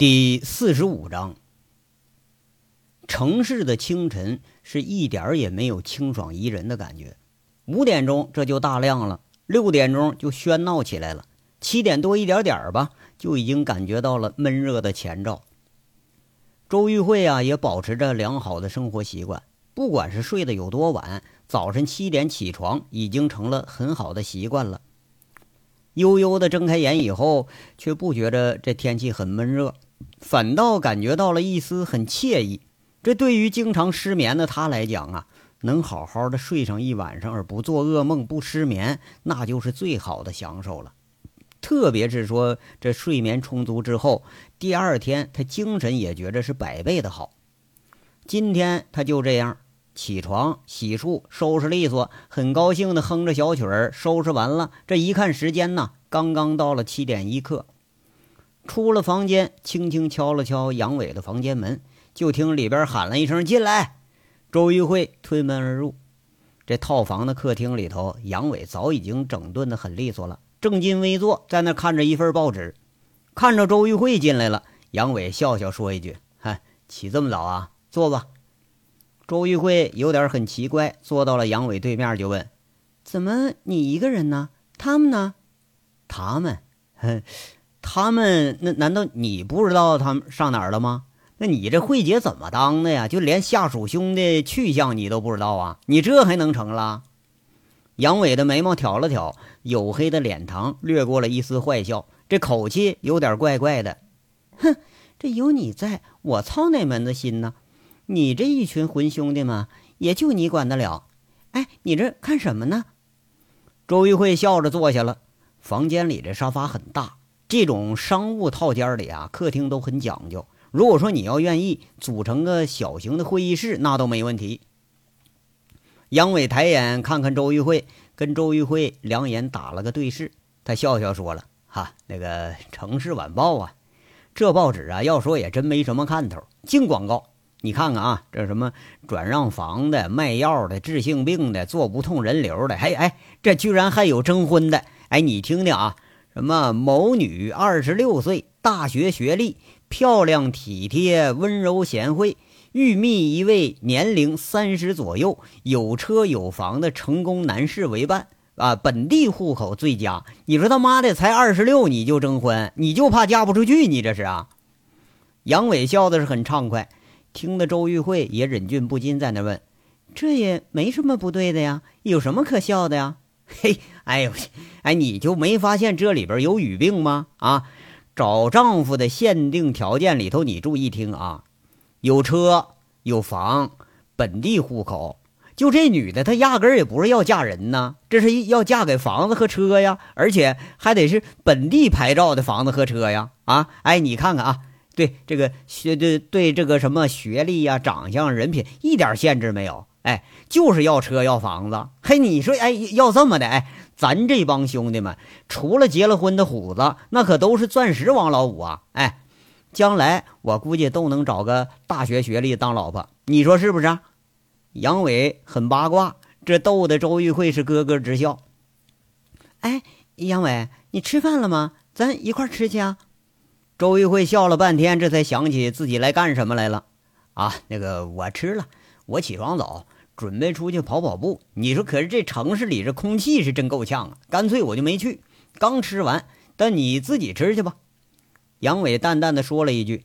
第四十五章，城市的清晨是一点儿也没有清爽宜人的感觉。五点钟这就大亮了，六点钟就喧闹起来了，七点多一点点儿吧，就已经感觉到了闷热的前兆。周玉慧啊，也保持着良好的生活习惯，不管是睡得有多晚，早晨七点起床已经成了很好的习惯了。悠悠的睁开眼以后，却不觉着这天气很闷热。反倒感觉到了一丝很惬意，这对于经常失眠的他来讲啊，能好好的睡上一晚上而不做噩梦、不失眠，那就是最好的享受了。特别是说这睡眠充足之后，第二天他精神也觉着是百倍的好。今天他就这样起床、洗漱、收拾利索，很高兴的哼着小曲儿，收拾完了，这一看时间呢，刚刚到了七点一刻。出了房间，轻轻敲了敲杨伟的房间门，就听里边喊了一声“进来”。周玉慧推门而入，这套房的客厅里头，杨伟早已经整顿的很利索了，正襟危坐在那看着一份报纸。看着周玉慧进来了，杨伟笑笑说一句：“嗨，起这么早啊？坐吧。”周玉慧有点很奇怪，坐到了杨伟对面，就问：“怎么你一个人呢？他们呢？”“他们，哼。”他们那难道你不知道他们上哪儿了吗？那你这慧姐怎么当的呀？就连下属兄弟去向你都不知道啊？你这还能成了？杨伟的眉毛挑了挑，黝黑的脸庞掠过了一丝坏笑，这口气有点怪怪的。哼，这有你在，我操哪门子心呢？你这一群混兄弟们，也就你管得了。哎，你这看什么呢？周玉慧笑着坐下了。房间里这沙发很大。这种商务套间里啊，客厅都很讲究。如果说你要愿意组成个小型的会议室，那都没问题。杨伟抬眼看看周玉慧，跟周玉慧两眼打了个对视，他笑笑说了：“哈，那个《城市晚报》啊，这报纸啊，要说也真没什么看头，净广告。你看看啊，这什么转让房的、卖药的、治性病的、做不痛人流的，哎哎，这居然还有征婚的。哎，你听听啊。”什么某女二十六岁，大学学历，漂亮体贴，温柔贤惠，欲觅一位年龄三十左右，有车有房的成功男士为伴啊！本地户口最佳。你说他妈的才二十六你就征婚，你就怕嫁不出去？你这是啊？杨伟笑的是很畅快，听得周玉慧也忍俊不禁，在那问：“这也没什么不对的呀，有什么可笑的呀？”嘿，哎呦，哎，你就没发现这里边有语病吗？啊，找丈夫的限定条件里头，你注意听啊，有车有房，本地户口。就这女的，她压根儿也不是要嫁人呢，这是要嫁给房子和车呀，而且还得是本地牌照的房子和车呀。啊，哎，你看看啊，对这个学对对这个什么学历呀、长相、人品一点限制没有。哎，就是要车要房子，嘿，你说，哎，要这么的，哎，咱这帮兄弟们，除了结了婚的虎子，那可都是钻石王老五啊！哎，将来我估计都能找个大学学历当老婆，你说是不是？杨伟很八卦，这逗得周玉慧是咯咯直笑。哎，杨伟，你吃饭了吗？咱一块吃去啊！周玉慧笑了半天，这才想起自己来干什么来了。啊，那个我吃了。我起床早，准备出去跑跑步。你说，可是这城市里这空气是真够呛啊！干脆我就没去。刚吃完，但你自己吃去吧。杨伟淡淡的说了一句。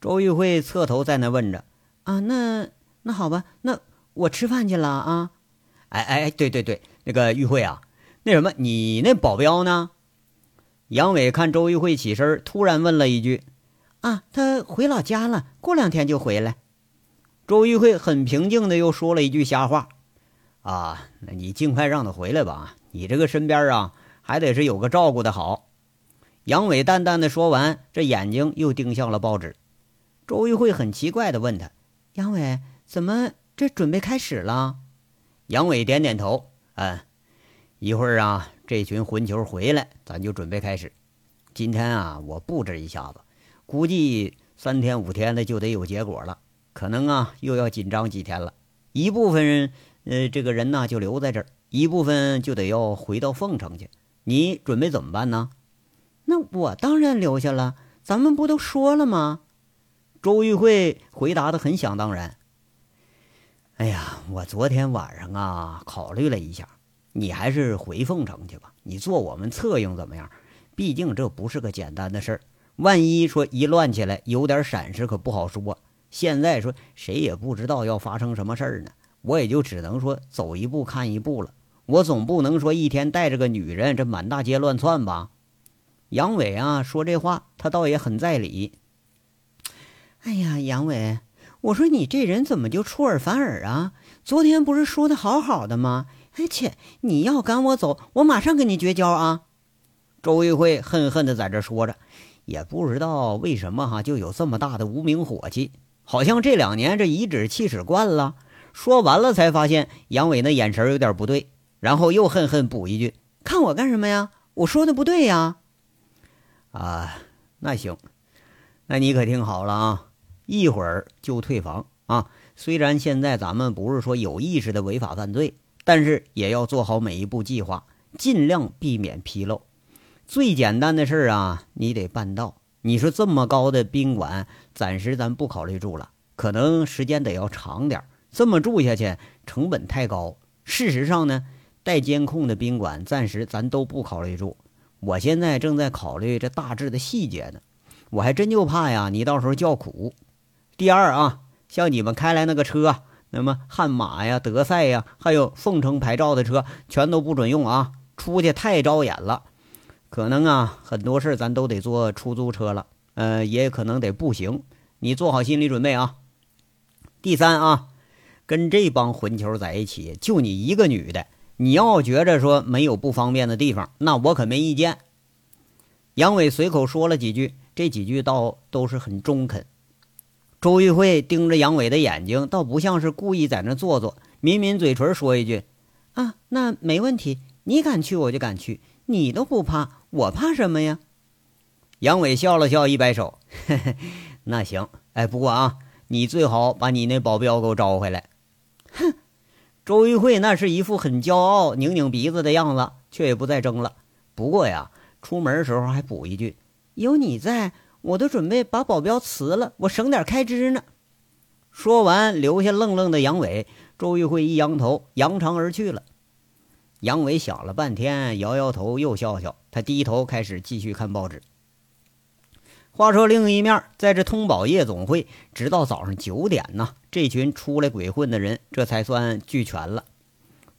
周玉慧侧头在那问着：“啊，那那好吧，那我吃饭去了啊。”哎哎，对对对，那个玉慧啊，那什么，你那保镖呢？杨伟看周玉慧起身，突然问了一句：“啊，他回老家了，过两天就回来。”周玉慧很平静的又说了一句瞎话：“啊，那你尽快让他回来吧。你这个身边啊，还得是有个照顾的好。”杨伟淡淡的说完，这眼睛又盯向了报纸。周玉慧很奇怪的问他：“杨伟，怎么这准备开始了？”杨伟点点头：“嗯，一会儿啊，这群混球回来，咱就准备开始。今天啊，我布置一下子，估计三天五天的就得有结果了。”可能啊，又要紧张几天了。一部分人，呃，这个人呢就留在这儿，一部分就得要回到凤城去。你准备怎么办呢？那我当然留下了。咱们不都说了吗？周玉慧回答的很想当然。哎呀，我昨天晚上啊，考虑了一下，你还是回凤城去吧。你做我们策应怎么样？毕竟这不是个简单的事儿，万一说一乱起来，有点闪失可不好说。现在说谁也不知道要发生什么事儿呢，我也就只能说走一步看一步了。我总不能说一天带着个女人这满大街乱窜吧？杨伟啊，说这话他倒也很在理。哎呀，杨伟，我说你这人怎么就出尔反尔啊？昨天不是说的好好的吗？哎切，你要赶我走，我马上跟你绝交啊！周玉慧恨恨的在这说着，也不知道为什么哈，就有这么大的无名火气，好像这两年这颐指气使惯了。说完了才发现杨伟那眼神有点不对。然后又恨恨补一句：“看我干什么呀？我说的不对呀！”啊，那行，那你可听好了啊，一会儿就退房啊。虽然现在咱们不是说有意识的违法犯罪，但是也要做好每一步计划，尽量避免纰漏。最简单的事儿啊，你得办到。你说这么高的宾馆，暂时咱不考虑住了，可能时间得要长点这么住下去，成本太高。事实上呢。带监控的宾馆，暂时咱都不考虑住。我现在正在考虑这大致的细节呢。我还真就怕呀，你到时候叫苦。第二啊，像你们开来那个车，那么悍马呀、德赛呀，还有凤城牌照的车，全都不准用啊！出去太招眼了。可能啊，很多事咱都得坐出租车了，呃，也可能得步行。你做好心理准备啊。第三啊，跟这帮混球在一起，就你一个女的。你要觉着说没有不方便的地方，那我可没意见。杨伟随口说了几句，这几句倒都是很中肯。周玉慧盯着杨伟的眼睛，倒不像是故意在那做作，抿抿嘴唇说一句：“啊，那没问题，你敢去我就敢去，你都不怕，我怕什么呀？”杨伟笑了笑，一摆手：“嘿嘿，那行，哎，不过啊，你最好把你那保镖给我招回来。”哼。周玉慧那是一副很骄傲、拧拧鼻子的样子，却也不再争了。不过呀，出门时候还补一句：“有你在，我都准备把保镖辞了，我省点开支呢。”说完，留下愣愣的杨伟。周玉慧一扬头，扬长而去了。杨伟想了半天，摇摇头，又笑笑。他低头开始继续看报纸。话说另一面，在这通宝夜总会，直到早上九点呢，这群出来鬼混的人这才算聚全了。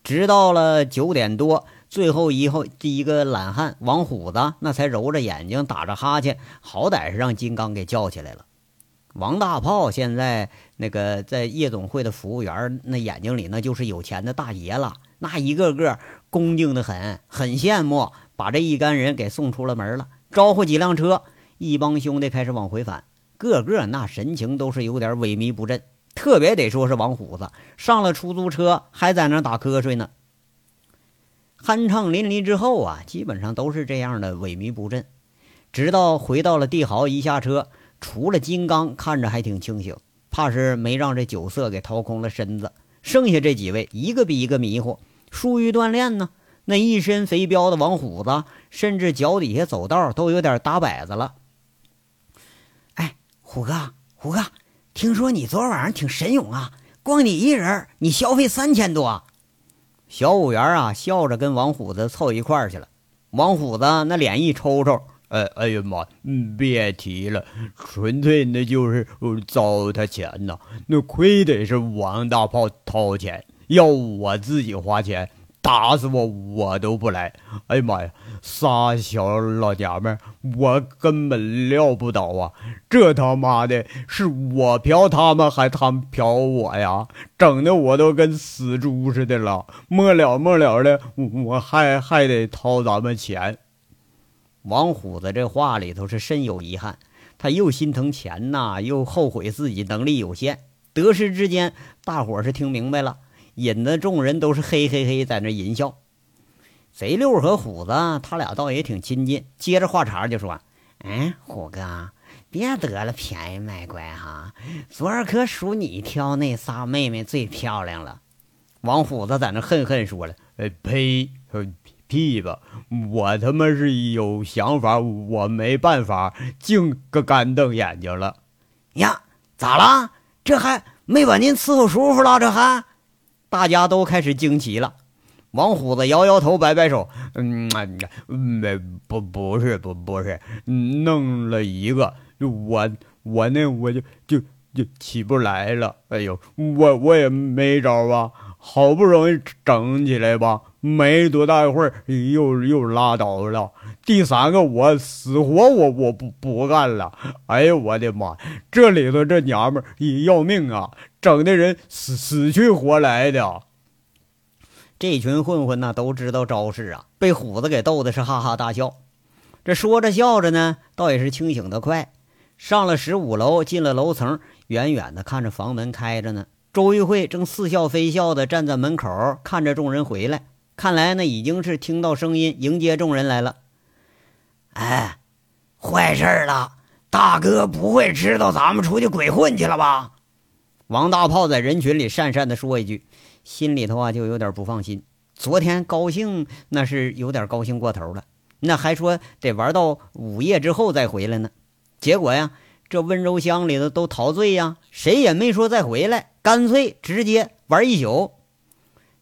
直到了九点多，最后一后第一个懒汉王虎子那才揉着眼睛打着哈欠，好歹是让金刚给叫起来了。王大炮现在那个在夜总会的服务员，那眼睛里那就是有钱的大爷了，那一个个恭敬的很，很羡慕，把这一干人给送出了门了，招呼几辆车。一帮兄弟开始往回返，个个那神情都是有点萎靡不振。特别得说是王虎子，上了出租车还在那打瞌睡呢。酣畅淋漓之后啊，基本上都是这样的萎靡不振。直到回到了帝豪，一下车，除了金刚看着还挺清醒，怕是没让这酒色给掏空了身子。剩下这几位，一个比一个迷糊，疏于锻炼呢。那一身肥膘的王虎子，甚至脚底下走道都有点打摆子了。虎哥，虎哥，听说你昨晚上挺神勇啊！光你一人，你消费三千多。小五元啊，笑着跟王虎子凑一块儿去了。王虎子那脸一抽抽，哎哎呀妈，别提了，纯粹那就是糟蹋钱呐！那亏得是王大炮掏钱，要我自己花钱。打死我，我都不来！哎呀妈呀，仨小老娘们，我根本料不倒啊！这他妈的是我嫖他们，还他们嫖我呀？整的我都跟死猪似的了。末了末了的，我还还得掏咱们钱。王虎子这话里头是深有遗憾，他又心疼钱呐，又后悔自己能力有限。得失之间，大伙是听明白了。引得众人都是嘿嘿嘿在那淫笑。贼六和虎子他俩倒也挺亲近，接着话茬就说：“嗯，虎哥，别得了便宜卖乖哈，昨儿可数你挑那仨妹妹最漂亮了。”王虎子在那恨恨说了：“呃，呸，屁吧！我他妈是有想法，我没办法，净个干瞪眼睛了。呀，咋了？这还没把您伺候舒服了？这还？大家都开始惊奇了。王虎子摇摇头，摆摆手：“嗯，没不不是不不是，弄了一个，就我我那我就就就起不来了。哎呦，我我也没招啊，好不容易整起来吧。”没多大一会儿，又又拉倒了。第三个，我死活我我不不干了。哎呦我的妈！这里头这娘们儿要命啊，整的人死死去活来的。这群混混呢，都知道招式啊，被虎子给逗的是哈哈大笑。这说着笑着呢，倒也是清醒的快。上了十五楼，进了楼层，远远的看着房门开着呢。周玉慧正似笑非笑的站在门口，看着众人回来。看来呢，已经是听到声音迎接众人来了。哎，坏事了！大哥不会知道咱们出去鬼混去了吧？王大炮在人群里讪讪地说一句，心里头啊就有点不放心。昨天高兴那是有点高兴过头了，那还说得玩到午夜之后再回来呢。结果呀，这温柔乡里头都陶醉呀，谁也没说再回来，干脆直接玩一宿。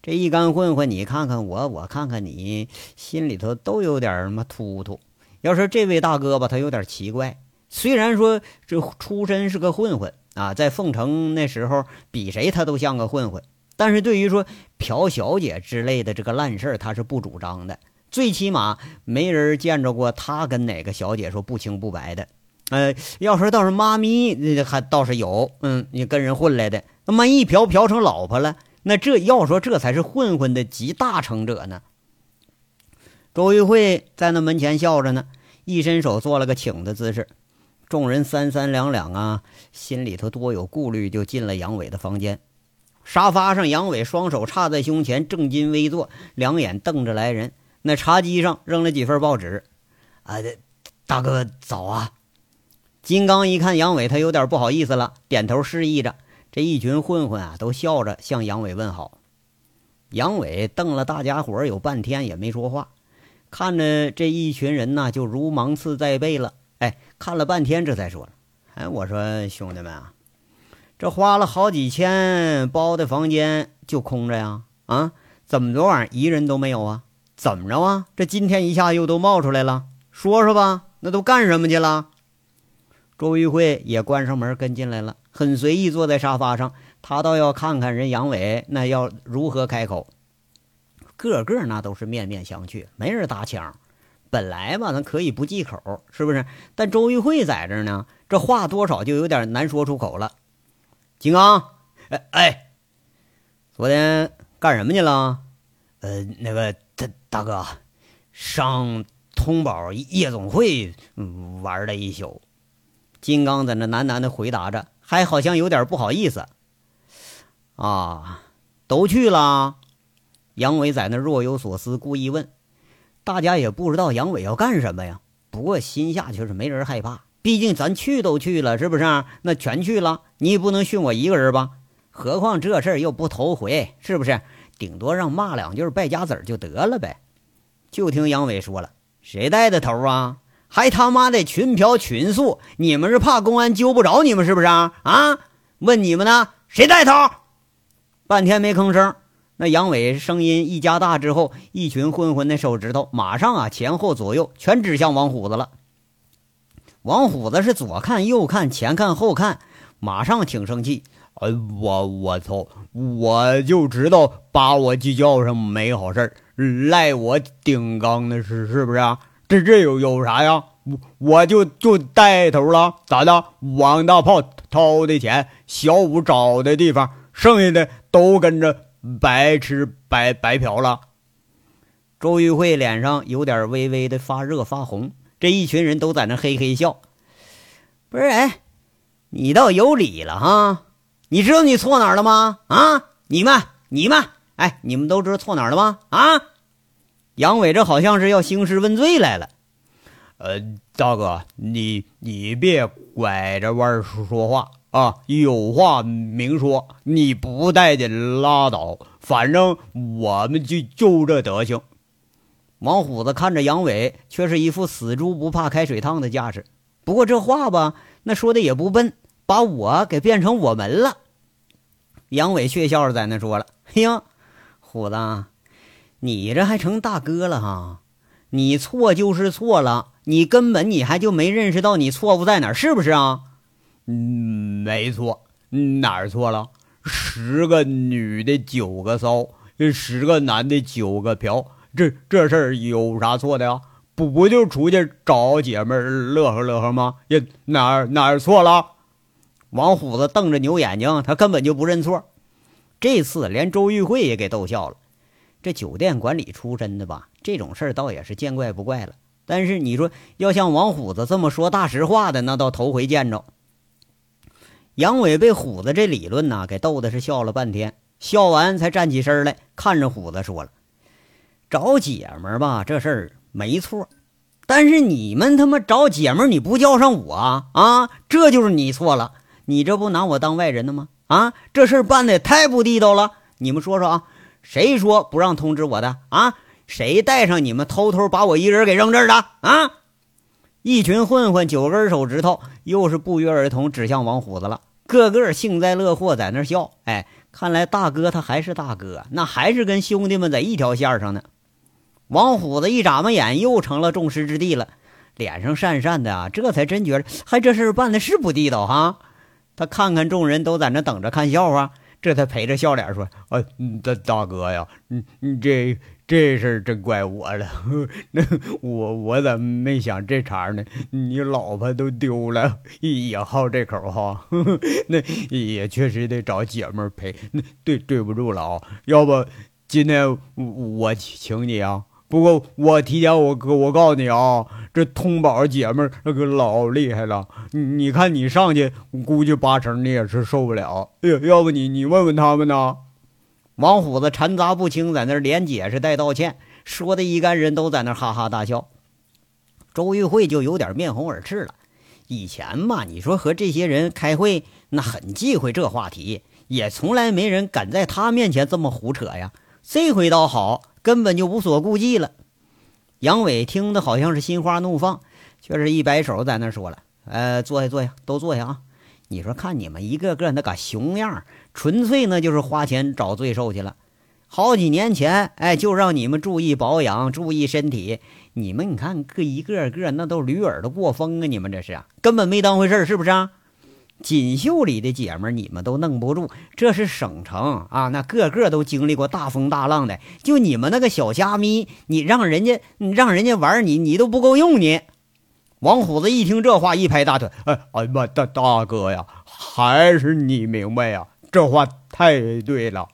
这一干混混，你看看我，我看看你，心里头都有点什么突突。要说这位大哥吧，他有点奇怪。虽然说这出身是个混混啊，在凤城那时候比谁他都像个混混，但是对于说嫖小姐之类的这个烂事儿，他是不主张的。最起码没人见着过他跟哪个小姐说不清不白的。呃，要说倒是妈咪，还倒是有，嗯，你跟人混来的，那么一嫖嫖成老婆了。那这要说这才是混混的集大成者呢。周玉慧在那门前笑着呢，一伸手做了个请的姿势。众人三三两两啊，心里头多有顾虑，就进了杨伟的房间。沙发上，杨伟双手插在胸前，正襟危坐，两眼瞪着来人。那茶几上扔了几份报纸。啊，大哥早啊！金刚一看杨伟，他有点不好意思了，点头示意着。这一群混混啊，都笑着向杨伟问好。杨伟瞪了大家伙有半天也没说话，看着这一群人呢，就如芒刺在背了。哎，看了半天，这才说了：“哎，我说兄弟们啊，这花了好几千包的房间就空着呀？啊，怎么昨晚一人都没有啊？怎么着啊？这今天一下又都冒出来了？说说吧，那都干什么去了？”周玉慧也关上门跟进来了。很随意坐在沙发上，他倒要看看人杨伟那要如何开口。个个那都是面面相觑，没人搭腔。本来嘛，他可以不忌口，是不是？但周玉慧在这呢，这话多少就有点难说出口了。金刚，哎哎，昨天干什么去了？呃，那个大大哥，上通宝夜总会玩了一宿。金刚在那喃喃的回答着。还好像有点不好意思，啊，都去了。杨伟在那若有所思，故意问。大家也不知道杨伟要干什么呀。不过心下却是没人害怕，毕竟咱去都去了，是不是？那全去了，你也不能训我一个人吧？何况这事儿又不头回，是不是？顶多让骂两句败家子儿就得了呗。就听杨伟说了：“谁带的头啊？”还他妈的群嫖群宿！你们是怕公安揪不着你们是不是啊？啊！问你们呢，谁带头？半天没吭声。那杨伟声音一加大之后，一群混混的手指头马上啊前后左右全指向王虎子了。王虎子是左看右看前看后看，马上挺生气。哎，我我操！我就知道把我记叫上没好事赖我顶缸的事是不是啊？这这有有啥呀？我我就就带头了，咋的？王大炮掏的钱，小五找的地方，剩下的都跟着白吃白白嫖了。周玉慧脸上有点微微的发热发红，这一群人都在那嘿嘿笑。不是，哎，你倒有理了哈！你知道你错哪儿了吗？啊，你们，你们，哎，你们都知道错哪儿了吗？啊！杨伟这好像是要兴师问罪来了，呃，大哥，你你别拐着弯说话啊，有话明说，你不带劲拉倒，反正我们就就这德行。王虎子看着杨伟，却是一副死猪不怕开水烫的架势。不过这话吧，那说的也不笨，把我给变成我们了。杨伟却笑着在那说了：“哎呀，虎子，你这还成大哥了哈？你错就是错了，你根本你还就没认识到你错误在哪儿，是不是啊？”“嗯，没错，哪儿错了？十个女的九个骚，十个男的九个嫖，这这事儿有啥错的呀？”不不就出去找姐妹乐呵乐呵吗？也哪儿哪儿错了？王虎子瞪着牛眼睛，他根本就不认错。这次连周玉慧也给逗笑了。这酒店管理出身的吧，这种事儿倒也是见怪不怪了。但是你说要像王虎子这么说大实话的，那倒头回见着。杨伟被虎子这理论呢给逗的是笑了半天，笑完才站起身来，看着虎子说了：“找姐们儿吧，这事儿。”没错，但是你们他妈找姐们儿你不叫上我啊啊！这就是你错了，你这不拿我当外人的吗？啊，这事儿办的也太不地道了！你们说说啊，谁说不让通知我的啊？谁带上你们偷偷把我一人给扔这儿的啊？一群混混九根手指头又是不约而同指向王虎子了，个个幸灾乐祸在那笑。哎，看来大哥他还是大哥，那还是跟兄弟们在一条线上呢。王虎子一眨巴眼，又成了众矢之的了，脸上讪讪的啊，这才真觉着，还这事办的是不地道哈。他看看众人都在那等着看笑话，这才陪着笑脸说：“啊，大大哥呀，你你这这事儿真怪我了，那我我咋没想这茬呢？你老婆都丢了，也好这口哈，那也确实得找姐们陪，那对对不住了啊，要不今天我请你啊。”不过我提前我哥我告诉你啊，这通宝姐们那个老厉害了，你你看你上去，估计八成你也是受不了。哎呀，要不你你问问他们呢？王虎子掺杂不清，在那连解释带道歉，说的一干人都在那哈哈大笑。周玉慧就有点面红耳赤了。以前嘛，你说和这些人开会，那很忌讳这话题，也从来没人敢在他面前这么胡扯呀。这回倒好。根本就无所顾忌了。杨伟听的好像是心花怒放，却是一摆手在那说了：“呃，坐下，坐下，都坐下啊！你说看你们一个个那个熊样，纯粹那就是花钱找罪受去了。好几年前，哎，就让你们注意保养，注意身体。你们你看，个一个个那都驴耳朵过风啊！你们这是啊，根本没当回事是不是啊？”锦绣里的姐们，你们都弄不住。这是省城啊，那个个都经历过大风大浪的。就你们那个小虾米，你让人家，让人家玩你，你都不够用。你王虎子一听这话，一拍大腿：“哎，哎妈，大大哥呀，还是你明白呀？这话太对了。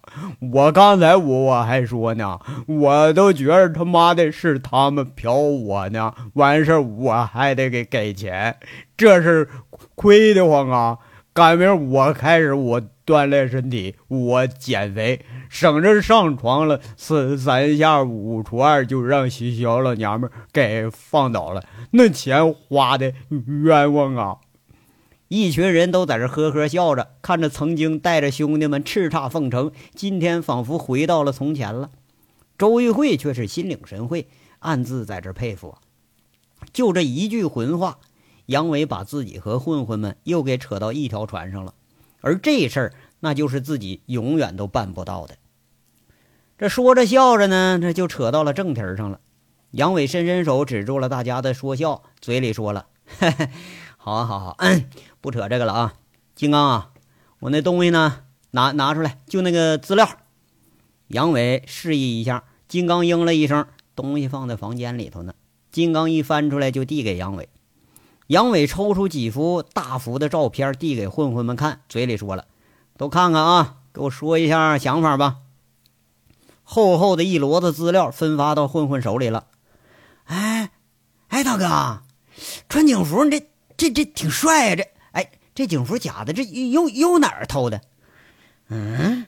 我刚才我我还说呢，我都觉得他妈的是他们嫖我呢。完事我还得给给钱，这是。”亏得慌啊！赶明我开始我锻炼身体，我减肥，省着上床了，三三下五除二就让小老娘们给放倒了，那钱花的冤枉啊！一群人都在这呵呵笑着，看着曾经带着兄弟们叱咤凤城，今天仿佛回到了从前了。周玉慧却是心领神会，暗自在这佩服，就这一句混话。杨伟把自己和混混们又给扯到一条船上了，而这事儿那就是自己永远都办不到的。这说着笑着呢，这就扯到了正题上了。杨伟伸伸手指住了大家的说笑，嘴里说了：“嘿嘿，好啊好好，嗯不扯这个了啊。金刚啊，我那东西呢？拿拿出来，就那个资料。”杨伟示意一下，金刚应了一声：“东西放在房间里头呢。”金刚一翻出来就递给杨伟。杨伟抽出几幅大幅的照片，递给混混们看，嘴里说了：“都看看啊，给我说一下想法吧。”厚厚的一摞子资料分发到混混手里了。哎，哎，大哥，穿警服，你这这这挺帅啊！这，哎，这警服假的，这又又哪儿偷的？嗯，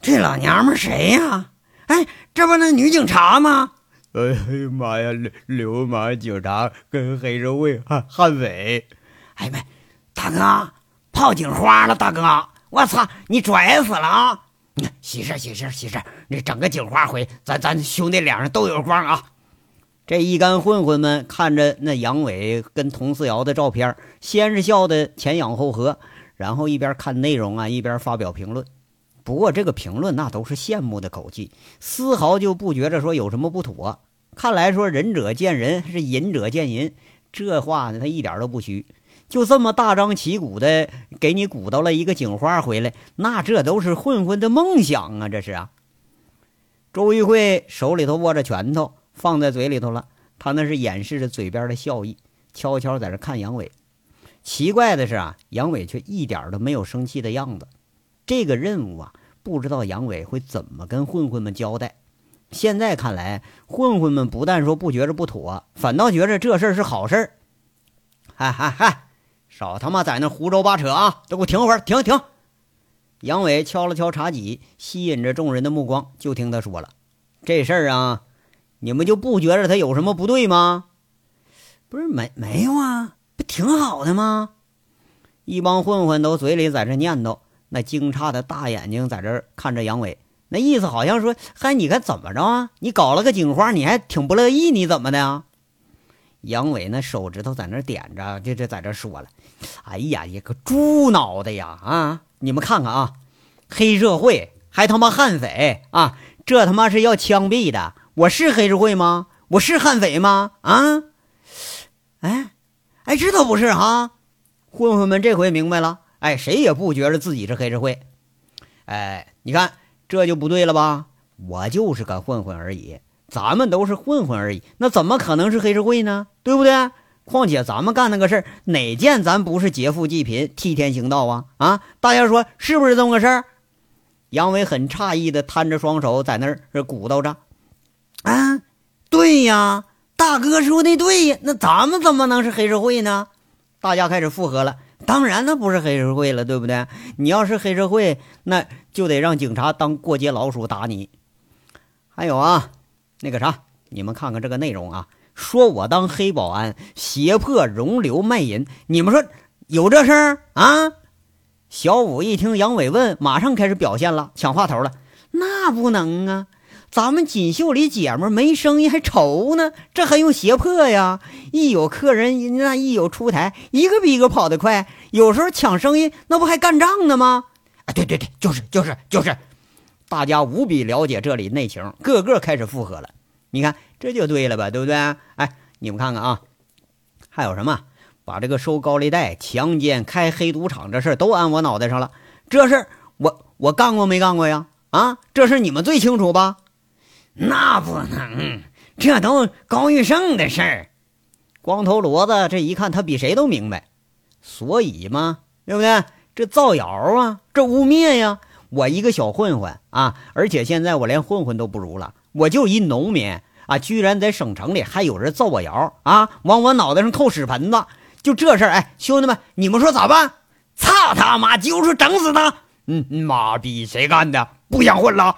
这老娘们谁呀？哎，这不那女警察吗？哎呀妈呀！流流氓警察跟黑社会悍悍匪，哎妈，大哥泡警花了！大哥，我操，你拽死了啊！你看，喜事喜事喜事，你整个警花回，咱咱兄弟脸上都有光啊！这一干混混们看着那杨伟跟佟四瑶的照片，先是笑得前仰后合，然后一边看内容啊，一边发表评论。不过这个评论那都是羡慕的口气，丝毫就不觉着说有什么不妥。看来说仁者见仁，是仁者见仁，这话呢他一点都不虚。就这么大张旗鼓的给你鼓捣了一个警花回来，那这都是混混的梦想啊！这是啊。周玉慧手里头握着拳头。放在嘴里头了，他那是掩饰着嘴边的笑意，悄悄在这看杨伟。奇怪的是啊，杨伟却一点都没有生气的样子。这个任务啊，不知道杨伟会怎么跟混混们交代。现在看来，混混们不但说不觉着不妥，反倒觉着这事儿是好事儿。嗨嗨嗨，少他妈在那胡诌八扯啊！都给我停会儿，停停！杨伟敲了敲茶几，吸引着众人的目光，就听他说了：“这事儿啊。”你们就不觉着他有什么不对吗？不是没没有啊，不挺好的吗？一帮混混都嘴里在这念叨，那惊诧的大眼睛在这看着杨伟，那意思好像说：“嗨，你看怎么着啊？你搞了个警花，你还挺不乐意，你怎么的呀？”杨伟那手指头在那点着，这这在这说了：“哎呀，一个猪脑袋呀！啊，你们看看啊，黑社会还他妈悍匪啊，这他妈是要枪毙的。”我是黑社会吗？我是悍匪吗？啊！哎，哎，这倒不是哈。混混们这回明白了，哎，谁也不觉得自己是黑社会。哎，你看这就不对了吧？我就是个混混而已，咱们都是混混而已，那怎么可能是黑社会呢？对不对？况且咱们干那个事儿，哪件咱不是劫富济贫、替天行道啊？啊！大家说是不是这么个事儿？杨伟很诧异的摊着双手在那儿鼓捣着。啊，对呀，大哥说的对呀，那咱们怎么能是黑社会呢？大家开始附和了。当然，那不是黑社会了，对不对？你要是黑社会，那就得让警察当过街老鼠打你。还有啊，那个啥，你们看看这个内容啊，说我当黑保安胁迫容留卖淫，你们说有这事儿啊？小五一听杨伟问，马上开始表现了，抢话头了。那不能啊。咱们锦绣里姐们没生意还愁呢，这还用胁迫呀？一有客人，那一有出台，一个比一个跑得快。有时候抢生意，那不还干仗呢吗？啊，对对对，就是就是就是，大家无比了解这里内情，个个开始附和了。你看这就对了吧，对不对？哎，你们看看啊，还有什么？把这个收高利贷、强奸、开黑赌场这事都安我脑袋上了。这事我我干过没干过呀？啊，这事你们最清楚吧？那不能，这都高玉胜的事儿。光头骡子这一看，他比谁都明白，所以嘛，对不对？这造谣啊，这污蔑呀！我一个小混混啊，而且现在我连混混都不如了，我就一农民啊，居然在省城里还有人造我谣啊，往我脑袋上扣屎盆子！就这事儿，哎，兄弟们，你们说咋办？操他妈，就是整死他！嗯，妈逼，谁干的？不想混了。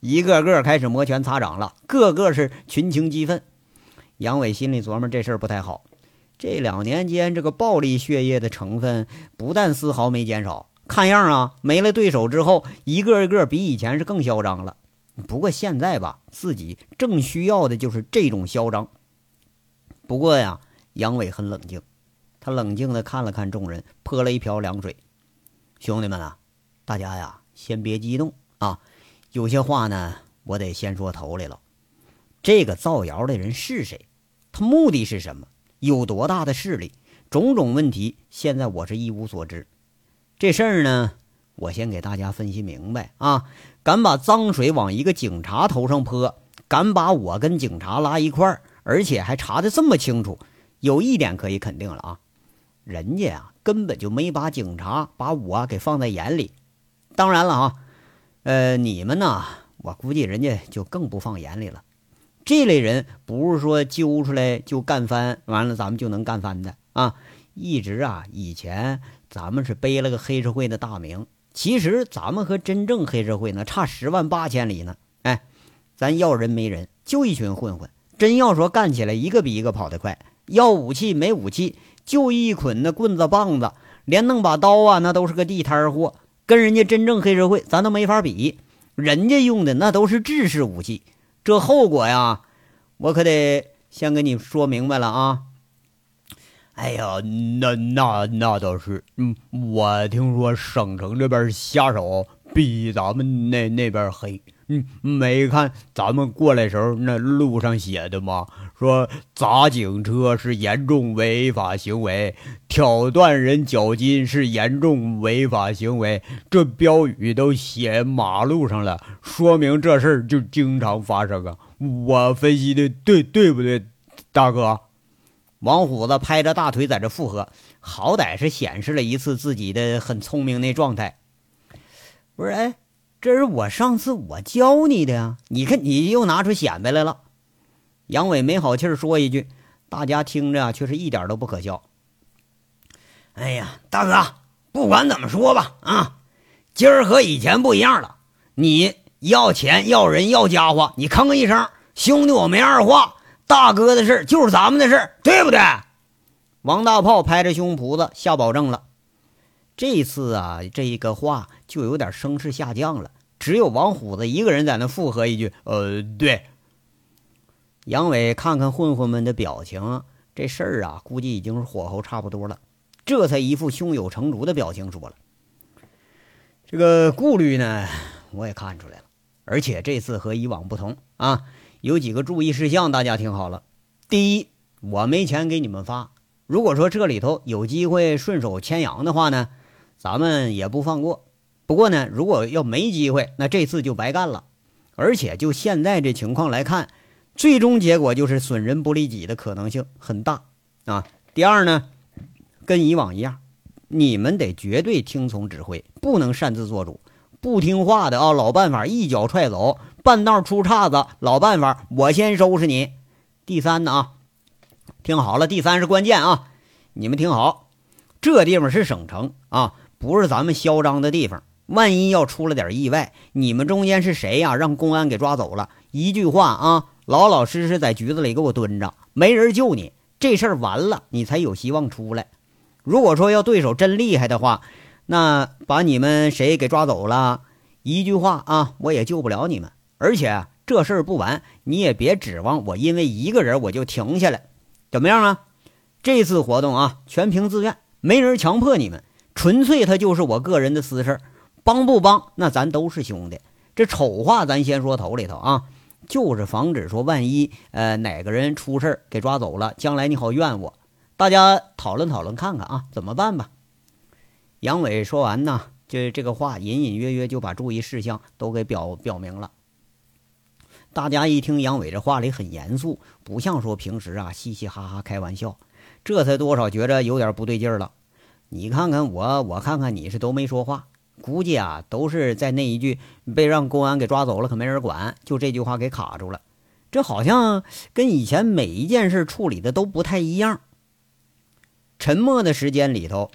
一个个开始摩拳擦掌了，个个是群情激愤。杨伟心里琢磨这事儿不太好。这两年间，这个暴力血液的成分不但丝毫没减少，看样啊，没了对手之后，一个一个比以前是更嚣张了。不过现在吧，自己正需要的就是这种嚣张。不过呀，杨伟很冷静，他冷静地看了看众人，泼了一瓢凉水：“兄弟们啊，大家呀，先别激动啊。”有些话呢，我得先说头来了。这个造谣的人是谁？他目的是什么？有多大的势力？种种问题，现在我是一无所知。这事儿呢，我先给大家分析明白啊！敢把脏水往一个警察头上泼，敢把我跟警察拉一块儿，而且还查的这么清楚，有一点可以肯定了啊，人家啊根本就没把警察把我给放在眼里。当然了啊。呃，你们呢？我估计人家就更不放眼里了。这类人不是说揪出来就干翻，完了咱们就能干翻的啊！一直啊，以前咱们是背了个黑社会的大名，其实咱们和真正黑社会呢差十万八千里呢。哎，咱要人没人，就一群混混。真要说干起来，一个比一个跑得快。要武器没武器，就一捆那棍子棒子，连弄把刀啊，那都是个地摊货。跟人家真正黑社会，咱都没法比。人家用的那都是制式武器，这后果呀，我可得先跟你说明白了啊。哎呀，那那那倒是，嗯，我听说省城这边下手比咱们那那边黑。嗯，没看咱们过来时候那路上写的吗？说砸警车是严重违法行为，挑断人脚筋是严重违法行为。这标语都写马路上了，说明这事儿就经常发生啊。我分析的对对不对，大哥？王虎子拍着大腿在这附和，好歹是显示了一次自己的很聪明那状态。不是，哎。这是我上次我教你的呀，你看你又拿出显摆来了。杨伟没好气儿说一句，大家听着啊却是一点都不可笑。哎呀，大哥，不管怎么说吧，啊，今儿和以前不一样了。你要钱要人要家伙，你吭一声，兄弟我没二话。大哥的事就是咱们的事对不对？王大炮拍着胸脯子下保证了。这次啊，这一个话就有点声势下降了。只有王虎子一个人在那附和一句：“呃，对。”杨伟看看混混们的表情，这事儿啊，估计已经是火候差不多了，这才一副胸有成竹的表情说了：“这个顾虑呢，我也看出来了，而且这次和以往不同啊，有几个注意事项，大家听好了。第一，我没钱给你们发，如果说这里头有机会顺手牵羊的话呢。”咱们也不放过，不过呢，如果要没机会，那这次就白干了。而且就现在这情况来看，最终结果就是损人不利己的可能性很大啊。第二呢，跟以往一样，你们得绝对听从指挥，不能擅自做主。不听话的啊，老办法一脚踹走，半道出岔子，老办法我先收拾你。第三呢啊，听好了，第三是关键啊，你们听好，这地方是省城啊。不是咱们嚣张的地方，万一要出了点意外，你们中间是谁呀？让公安给抓走了？一句话啊，老老实实在局子里给我蹲着，没人救你，这事儿完了，你才有希望出来。如果说要对手真厉害的话，那把你们谁给抓走了？一句话啊，我也救不了你们。而且这事儿不完，你也别指望我因为一个人我就停下来，怎么样啊？这次活动啊，全凭自愿，没人强迫你们。纯粹他就是我个人的私事帮不帮那咱都是兄弟。这丑话咱先说头里头啊，就是防止说万一呃哪个人出事给抓走了，将来你好怨我。大家讨论讨论看看啊，怎么办吧？杨伟说完呢，就这个话隐隐约约就把注意事项都给表表明了。大家一听杨伟这话里很严肃，不像说平时啊嘻嘻哈哈开玩笑，这才多少觉着有点不对劲了。你看看我，我看看你是都没说话，估计啊都是在那一句被让公安给抓走了，可没人管，就这句话给卡住了。这好像跟以前每一件事处理的都不太一样。沉默的时间里头，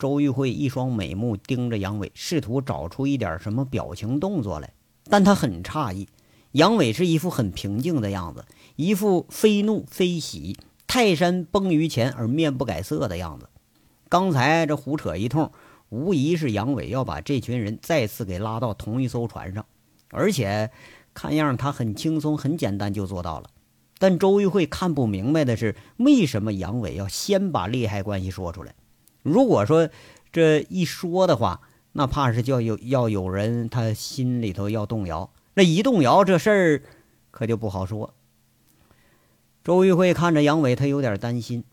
周玉慧一双美目盯着杨伟，试图找出一点什么表情动作来，但他很诧异，杨伟是一副很平静的样子，一副非怒非喜，泰山崩于前而面不改色的样子。刚才这胡扯一通，无疑是杨伟要把这群人再次给拉到同一艘船上，而且看样他很轻松、很简单就做到了。但周玉慧看不明白的是，为什么杨伟要先把利害关系说出来？如果说这一说的话，那怕是叫有要有人他心里头要动摇，那一动摇，这事儿可就不好说。周玉慧看着杨伟，他有点担心。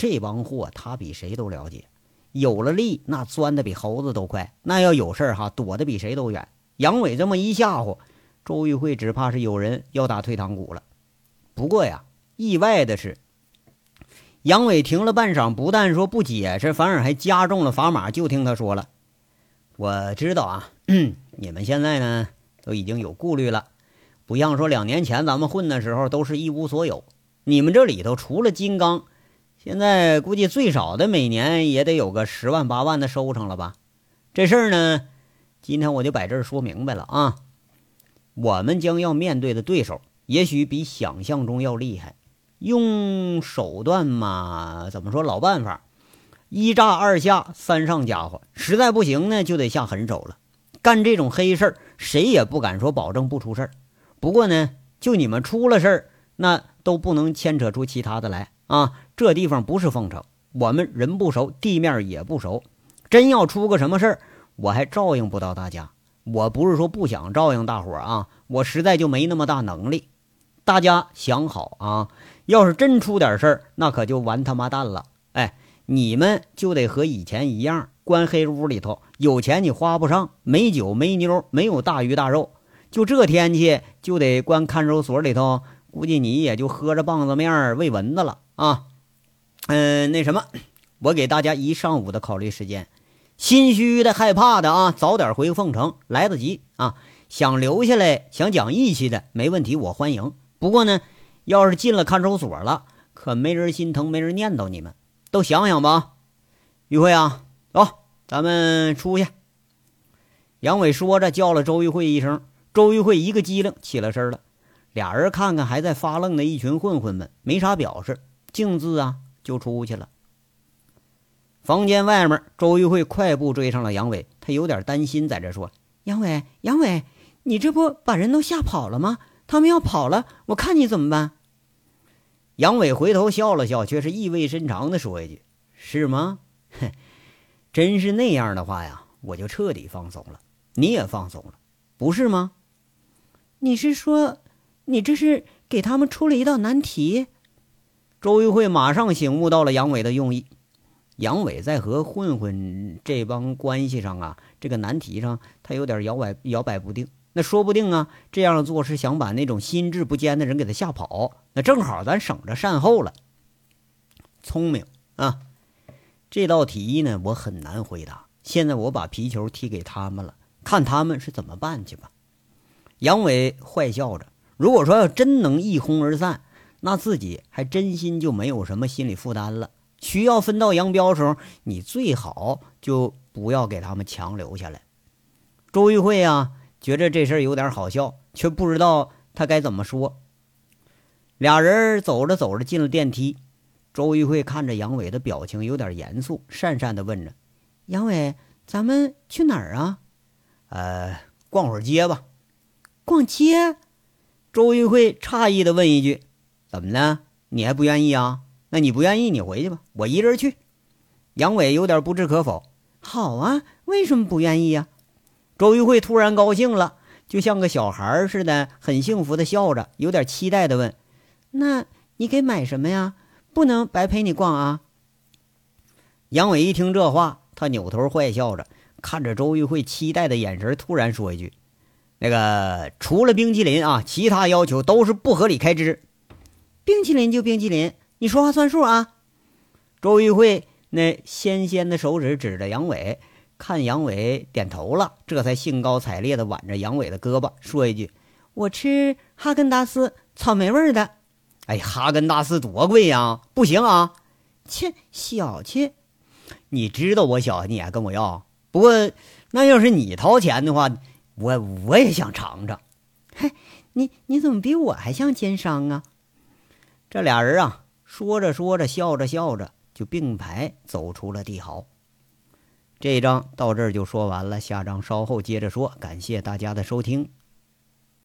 这帮货他比谁都了解，有了利那钻的比猴子都快，那要有事儿哈躲得比谁都远。杨伟这么一吓唬，周玉慧只怕是有人要打退堂鼓了。不过呀，意外的是，杨伟停了半晌，不但说不解释，反而还加重了砝码。就听他说了：“我知道啊，你们现在呢都已经有顾虑了，不像说两年前咱们混的时候都是一无所有。你们这里头除了金刚。”现在估计最少的每年也得有个十万八万的收成了吧？这事儿呢，今天我就摆这儿说明白了啊。我们将要面对的对手，也许比想象中要厉害。用手段嘛，怎么说老办法，一炸二下三上家伙，实在不行呢，就得下狠手了。干这种黑事儿，谁也不敢说保证不出事儿。不过呢，就你们出了事儿，那都不能牵扯出其他的来啊！这地方不是凤城，我们人不熟，地面也不熟，真要出个什么事儿，我还照应不到大家。我不是说不想照应大伙儿啊，我实在就没那么大能力。大家想好啊，要是真出点事儿，那可就完他妈蛋了。哎，你们就得和以前一样，关黑屋里头，有钱你花不上，没酒没妞，没有大鱼大肉。就这天气，就得关看守所里头，估计你也就喝着棒子面喂蚊子了啊。嗯，那什么，我给大家一上午的考虑时间，心虚的、害怕的啊，早点回凤城，来得及啊。想留下来、想讲义气的，没问题，我欢迎。不过呢，要是进了看守所了，可没人心疼，没人念叨你们，都想想吧。玉慧啊，走，咱们出去。杨伟说着，叫了周玉慧一声。周玉慧一个机灵，起了身了。俩人看看还在发愣的一群混混们，没啥表示，静自啊就出去了。房间外面，周玉慧快步追上了杨伟，他有点担心，在这说：“杨伟，杨伟，你这不把人都吓跑了吗？他们要跑了，我看你怎么办？”杨伟回头笑了笑，却是意味深长的说一句：“是吗？哼，真是那样的话呀，我就彻底放松了，你也放松了，不是吗？”你是说，你这是给他们出了一道难题？周玉慧马上醒悟到了杨伟的用意。杨伟在和混混这帮关系上啊，这个难题上，他有点摇摆摇摆不定。那说不定啊，这样做是想把那种心智不坚的人给他吓跑。那正好咱省着善后了。聪明啊！这道题呢，我很难回答。现在我把皮球踢给他们了，看他们是怎么办去吧。杨伟坏笑着：“如果说要真能一哄而散，那自己还真心就没有什么心理负担了。需要分道扬镳的时候，你最好就不要给他们强留下来。”周玉慧啊，觉着这事儿有点好笑，却不知道他该怎么说。俩人走着走着进了电梯，周玉慧看着杨伟的表情有点严肃，讪讪的问着：“杨伟，咱们去哪儿啊？”“呃，逛会儿街吧。”逛街，周玉慧诧异的问一句：“怎么了？你还不愿意啊？那你不愿意，你回去吧，我一人去。”杨伟有点不置可否。“好啊，为什么不愿意呀？”周玉慧突然高兴了，就像个小孩似的，很幸福的笑着，有点期待的问：“那你给买什么呀？不能白陪你逛啊！”杨伟一听这话，他扭头坏笑着，看着周玉慧期待的眼神，突然说一句。那个除了冰淇淋啊，其他要求都是不合理开支。冰淇淋就冰淇淋，你说话算数啊！周玉慧那纤纤的手指指着杨伟，看杨伟点头了，这才兴高采烈地挽着杨伟的胳膊，说一句：“我吃哈根达斯草莓味的。”哎，哈根达斯多贵呀！不行啊！切，小气！你知道我小，你还跟我要？不过那要是你掏钱的话。我我也想尝尝，嘿，你你怎么比我还像奸商啊？这俩人啊，说着说着，笑着笑着，就并排走出了帝豪。这一章到这儿就说完了，下章稍后接着说。感谢大家的收听。